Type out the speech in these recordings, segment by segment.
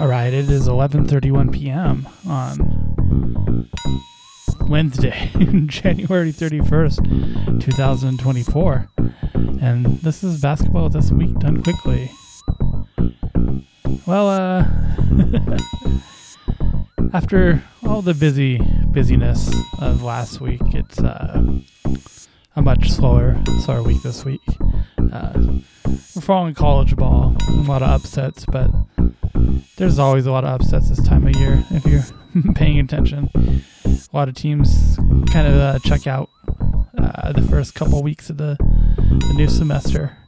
All right, it is 11:31 p.m. on Wednesday, January 31st, 2024. And this is basketball this week done quickly. Well, uh after all the busy busyness of last week, it's uh a much slower slower week this week. Uh, we're following college ball, a lot of upsets, but there's always a lot of upsets this time of year if you're paying attention. A lot of teams kind of uh, check out uh, the first couple weeks of the, the new semester.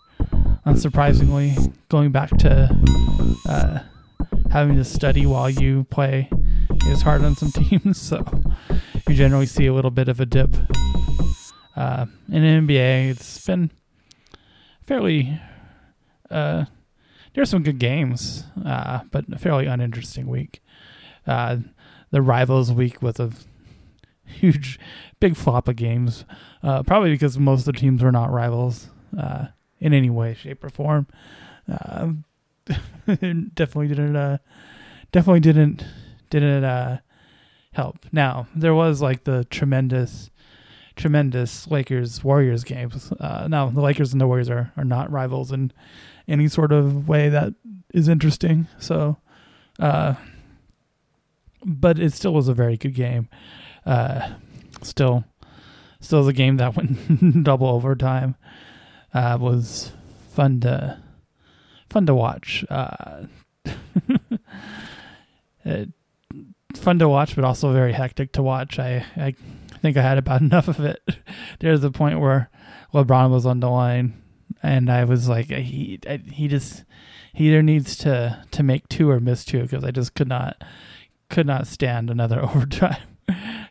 Unsurprisingly, going back to uh, having to study while you play is hard on some teams, so you generally see a little bit of a dip. Uh, in NBA, it's been fairly uh, there's some good games, uh, but a fairly uninteresting week. Uh, the rivals week was a huge, big flop of games, uh, probably because most of the teams were not rivals uh, in any way, shape, or form. Uh, definitely didn't. Uh, definitely didn't didn't help. Now there was like the tremendous tremendous Lakers Warriors games. Uh, now the Lakers and the Warriors are, are not rivals in any sort of way that is interesting. So, uh, but it still was a very good game. Uh, still, still a game that went double overtime. Uh, was fun to fun to watch. Uh, it, fun to watch, but also very hectic to watch. I, I think I had about enough of it. There's a point where LeBron was on the line, and I was like, he he just he either needs to to make two or miss two because I just could not could not stand another overtime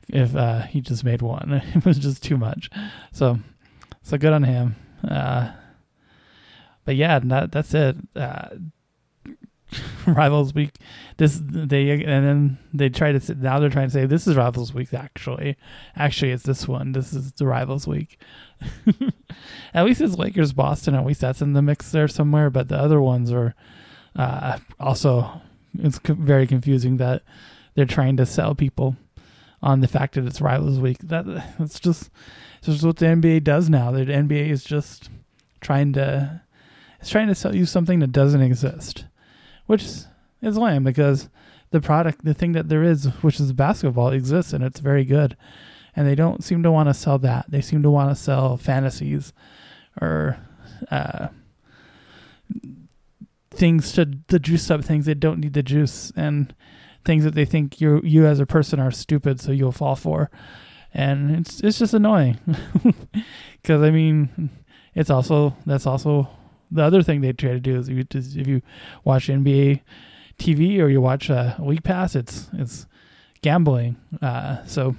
if uh, he just made one. It was just too much. So so good on him. Uh, but yeah, that that's it. Uh, Rivals Week. This they and then they try to now they're trying to say this is Rivals Week. Actually, actually it's this one. This is the Rivals Week. at least it's Lakers Boston. At least that's in the mix there somewhere. But the other ones are uh, also it's very confusing that they're trying to sell people on the fact that it's Rivals Week. That that's just it's just what the NBA does now. The NBA is just trying to it's trying to sell you something that doesn't exist which is lame because the product, the thing that there is, which is basketball, exists and it's very good. And they don't seem to want to sell that. They seem to want to sell fantasies or uh, things to the juice up things that don't need the juice and things that they think you you as a person are stupid, so you'll fall for. And it's it's just annoying because I mean, it's also that's also the other thing they try to do is if you, just, if you watch NBA TV or you watch uh, League Pass, it's it's gambling. Uh, so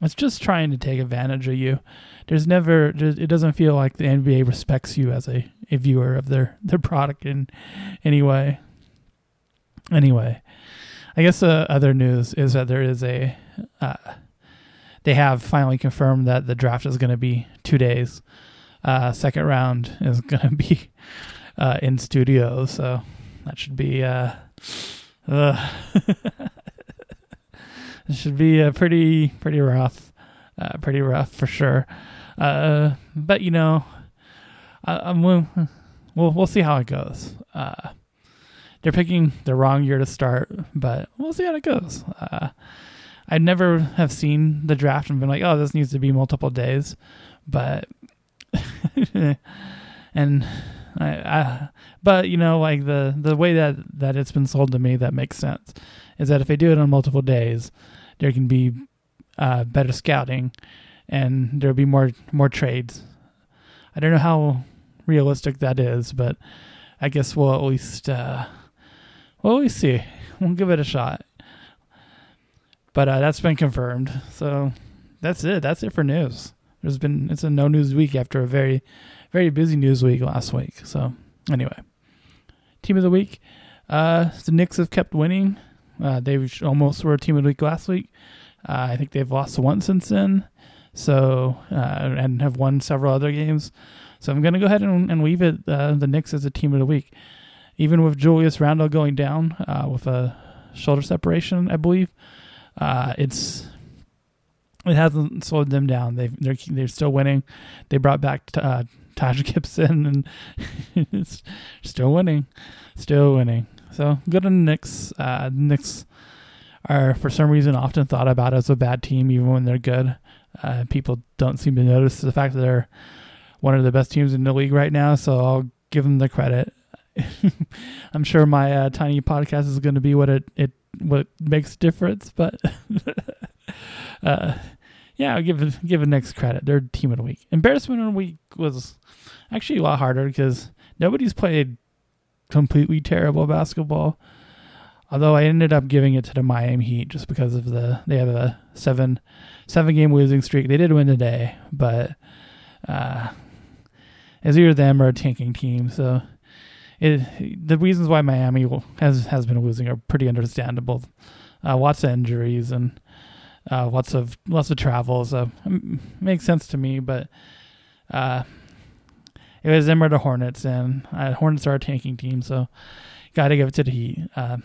it's just trying to take advantage of you. There's never it doesn't feel like the NBA respects you as a, a viewer of their their product in any way. Anyway, I guess uh, other news is that there is a uh, they have finally confirmed that the draft is going to be two days. Uh, second round is going to be uh, in studio, so that should be uh, uh it should be uh, pretty pretty rough, uh, pretty rough for sure. Uh, but you know, I, am we'll, we'll we'll see how it goes. Uh, they're picking the wrong year to start, but we'll see how it goes. Uh, I never have seen the draft and been like, oh, this needs to be multiple days, but and I, I, but you know, like the the way that that it's been sold to me, that makes sense. Is that if they do it on multiple days, there can be uh, better scouting, and there'll be more more trades. I don't know how realistic that is, but I guess we'll at least uh, we'll at least see. We'll give it a shot. But uh, that's been confirmed, so that's it. That's it for news. There's been it's a no news week after a very very busy news week last week. So anyway, team of the week. Uh, the Knicks have kept winning. Uh, they almost were team of the week last week. Uh, I think they've lost once since then, so uh, and have won several other games. So I'm to go ahead and, and leave it uh, the Knicks as a team of the week, even with Julius Randle going down uh, with a shoulder separation, I believe. It's it hasn't slowed them down. They they're they're still winning. They brought back uh, Taj Gibson and still winning, still winning. So good on the Knicks. Uh, Knicks are for some reason often thought about as a bad team, even when they're good. Uh, people don't seem to notice the fact that they're one of the best teams in the league right now. So I'll give them the credit. I'm sure my uh, tiny podcast is going to be what it, it what makes difference, but uh, yeah, I'll give give it next credit. They're team of the week. Embarrassment of the week was actually a lot harder because nobody's played completely terrible basketball. Although I ended up giving it to the Miami Heat just because of the they have a seven seven game losing streak. They did win today, but uh, it's either them or a tanking team. So it, the reasons why Miami has has been losing are pretty understandable. Uh, lots of injuries and uh, lots of lots of travel, makes sense to me. But uh, it was the Hornets, and uh, Hornets are a tanking team, so got to give it to the Heat. Uh,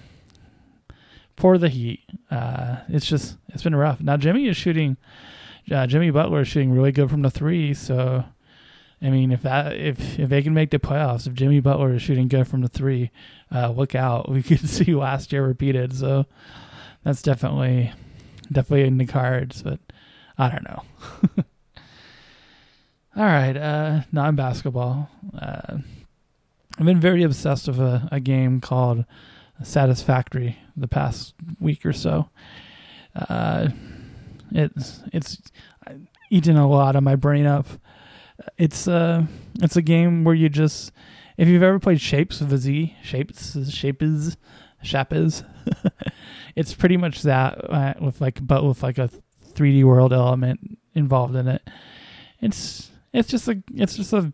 for the Heat, uh, it's just it's been rough. Now Jimmy is shooting. Jimmy Butler is shooting really good from the three, so I mean, if that if if they can make the playoffs, if Jimmy Butler is shooting good from the three, uh, look out. We could see last year repeated. So that's definitely definitely in the cards. But I don't know. All right, uh, non-basketball. Uh, I've been very obsessed with a, a game called Satisfactory the past week or so. Uh, it's it's eaten a lot of my brain up it's uh it's a game where you just if you've ever played Shapes with a Z, Shapes, Shapes, Shapes, it's pretty much that uh, with like but with like a 3D world element involved in it. It's it's just a it's just a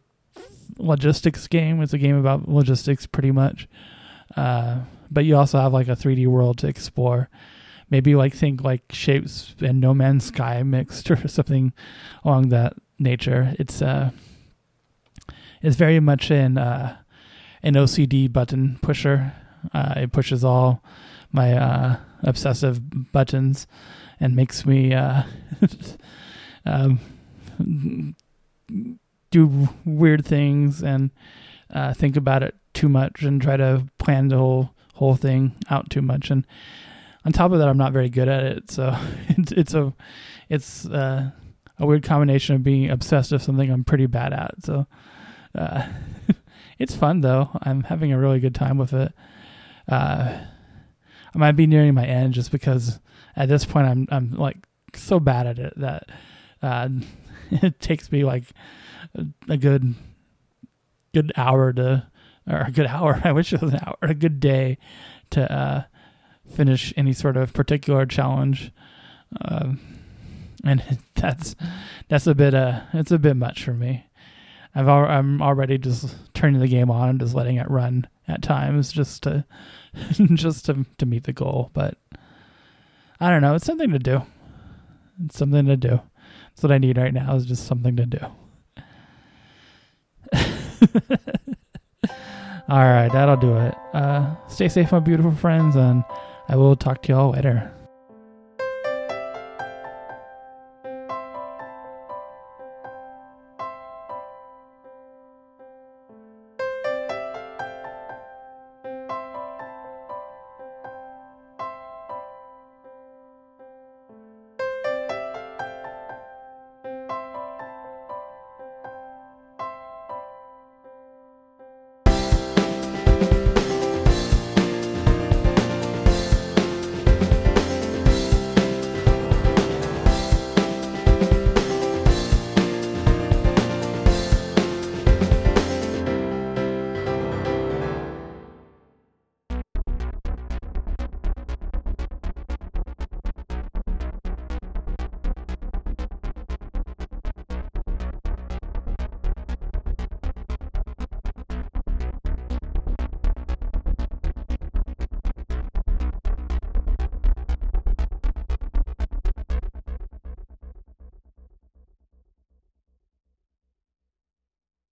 logistics game. It's a game about logistics pretty much. Uh, but you also have like a 3D world to explore. Maybe like think like Shapes and No Man's Sky mixed or something along that nature. It's uh, it's very much an uh, an OCD button pusher. Uh, it pushes all my uh, obsessive buttons and makes me uh, um, do weird things and uh, think about it too much and try to plan the whole whole thing out too much. And on top of that, I'm not very good at it. So it's it's a it's uh, a weird combination of being obsessed with something I'm pretty bad at. So uh, it's fun though. I'm having a really good time with it. Uh, I might be nearing my end just because at this point I'm I'm like so bad at it that uh, it takes me like a, good good hour to or a good hour. I wish it was an hour. A good day to uh, finish any sort of particular challenge. Um, and that's that's a bit uh it's a bit much for me. I've al- I'm already just turning the game on and just letting it run at times just to just to to meet the goal, but I don't know, it's something to do. It's something to do. That's what I need right now is just something to do. All right, that'll do it. Uh, stay safe, my beautiful friends, and I will talk to y'all later.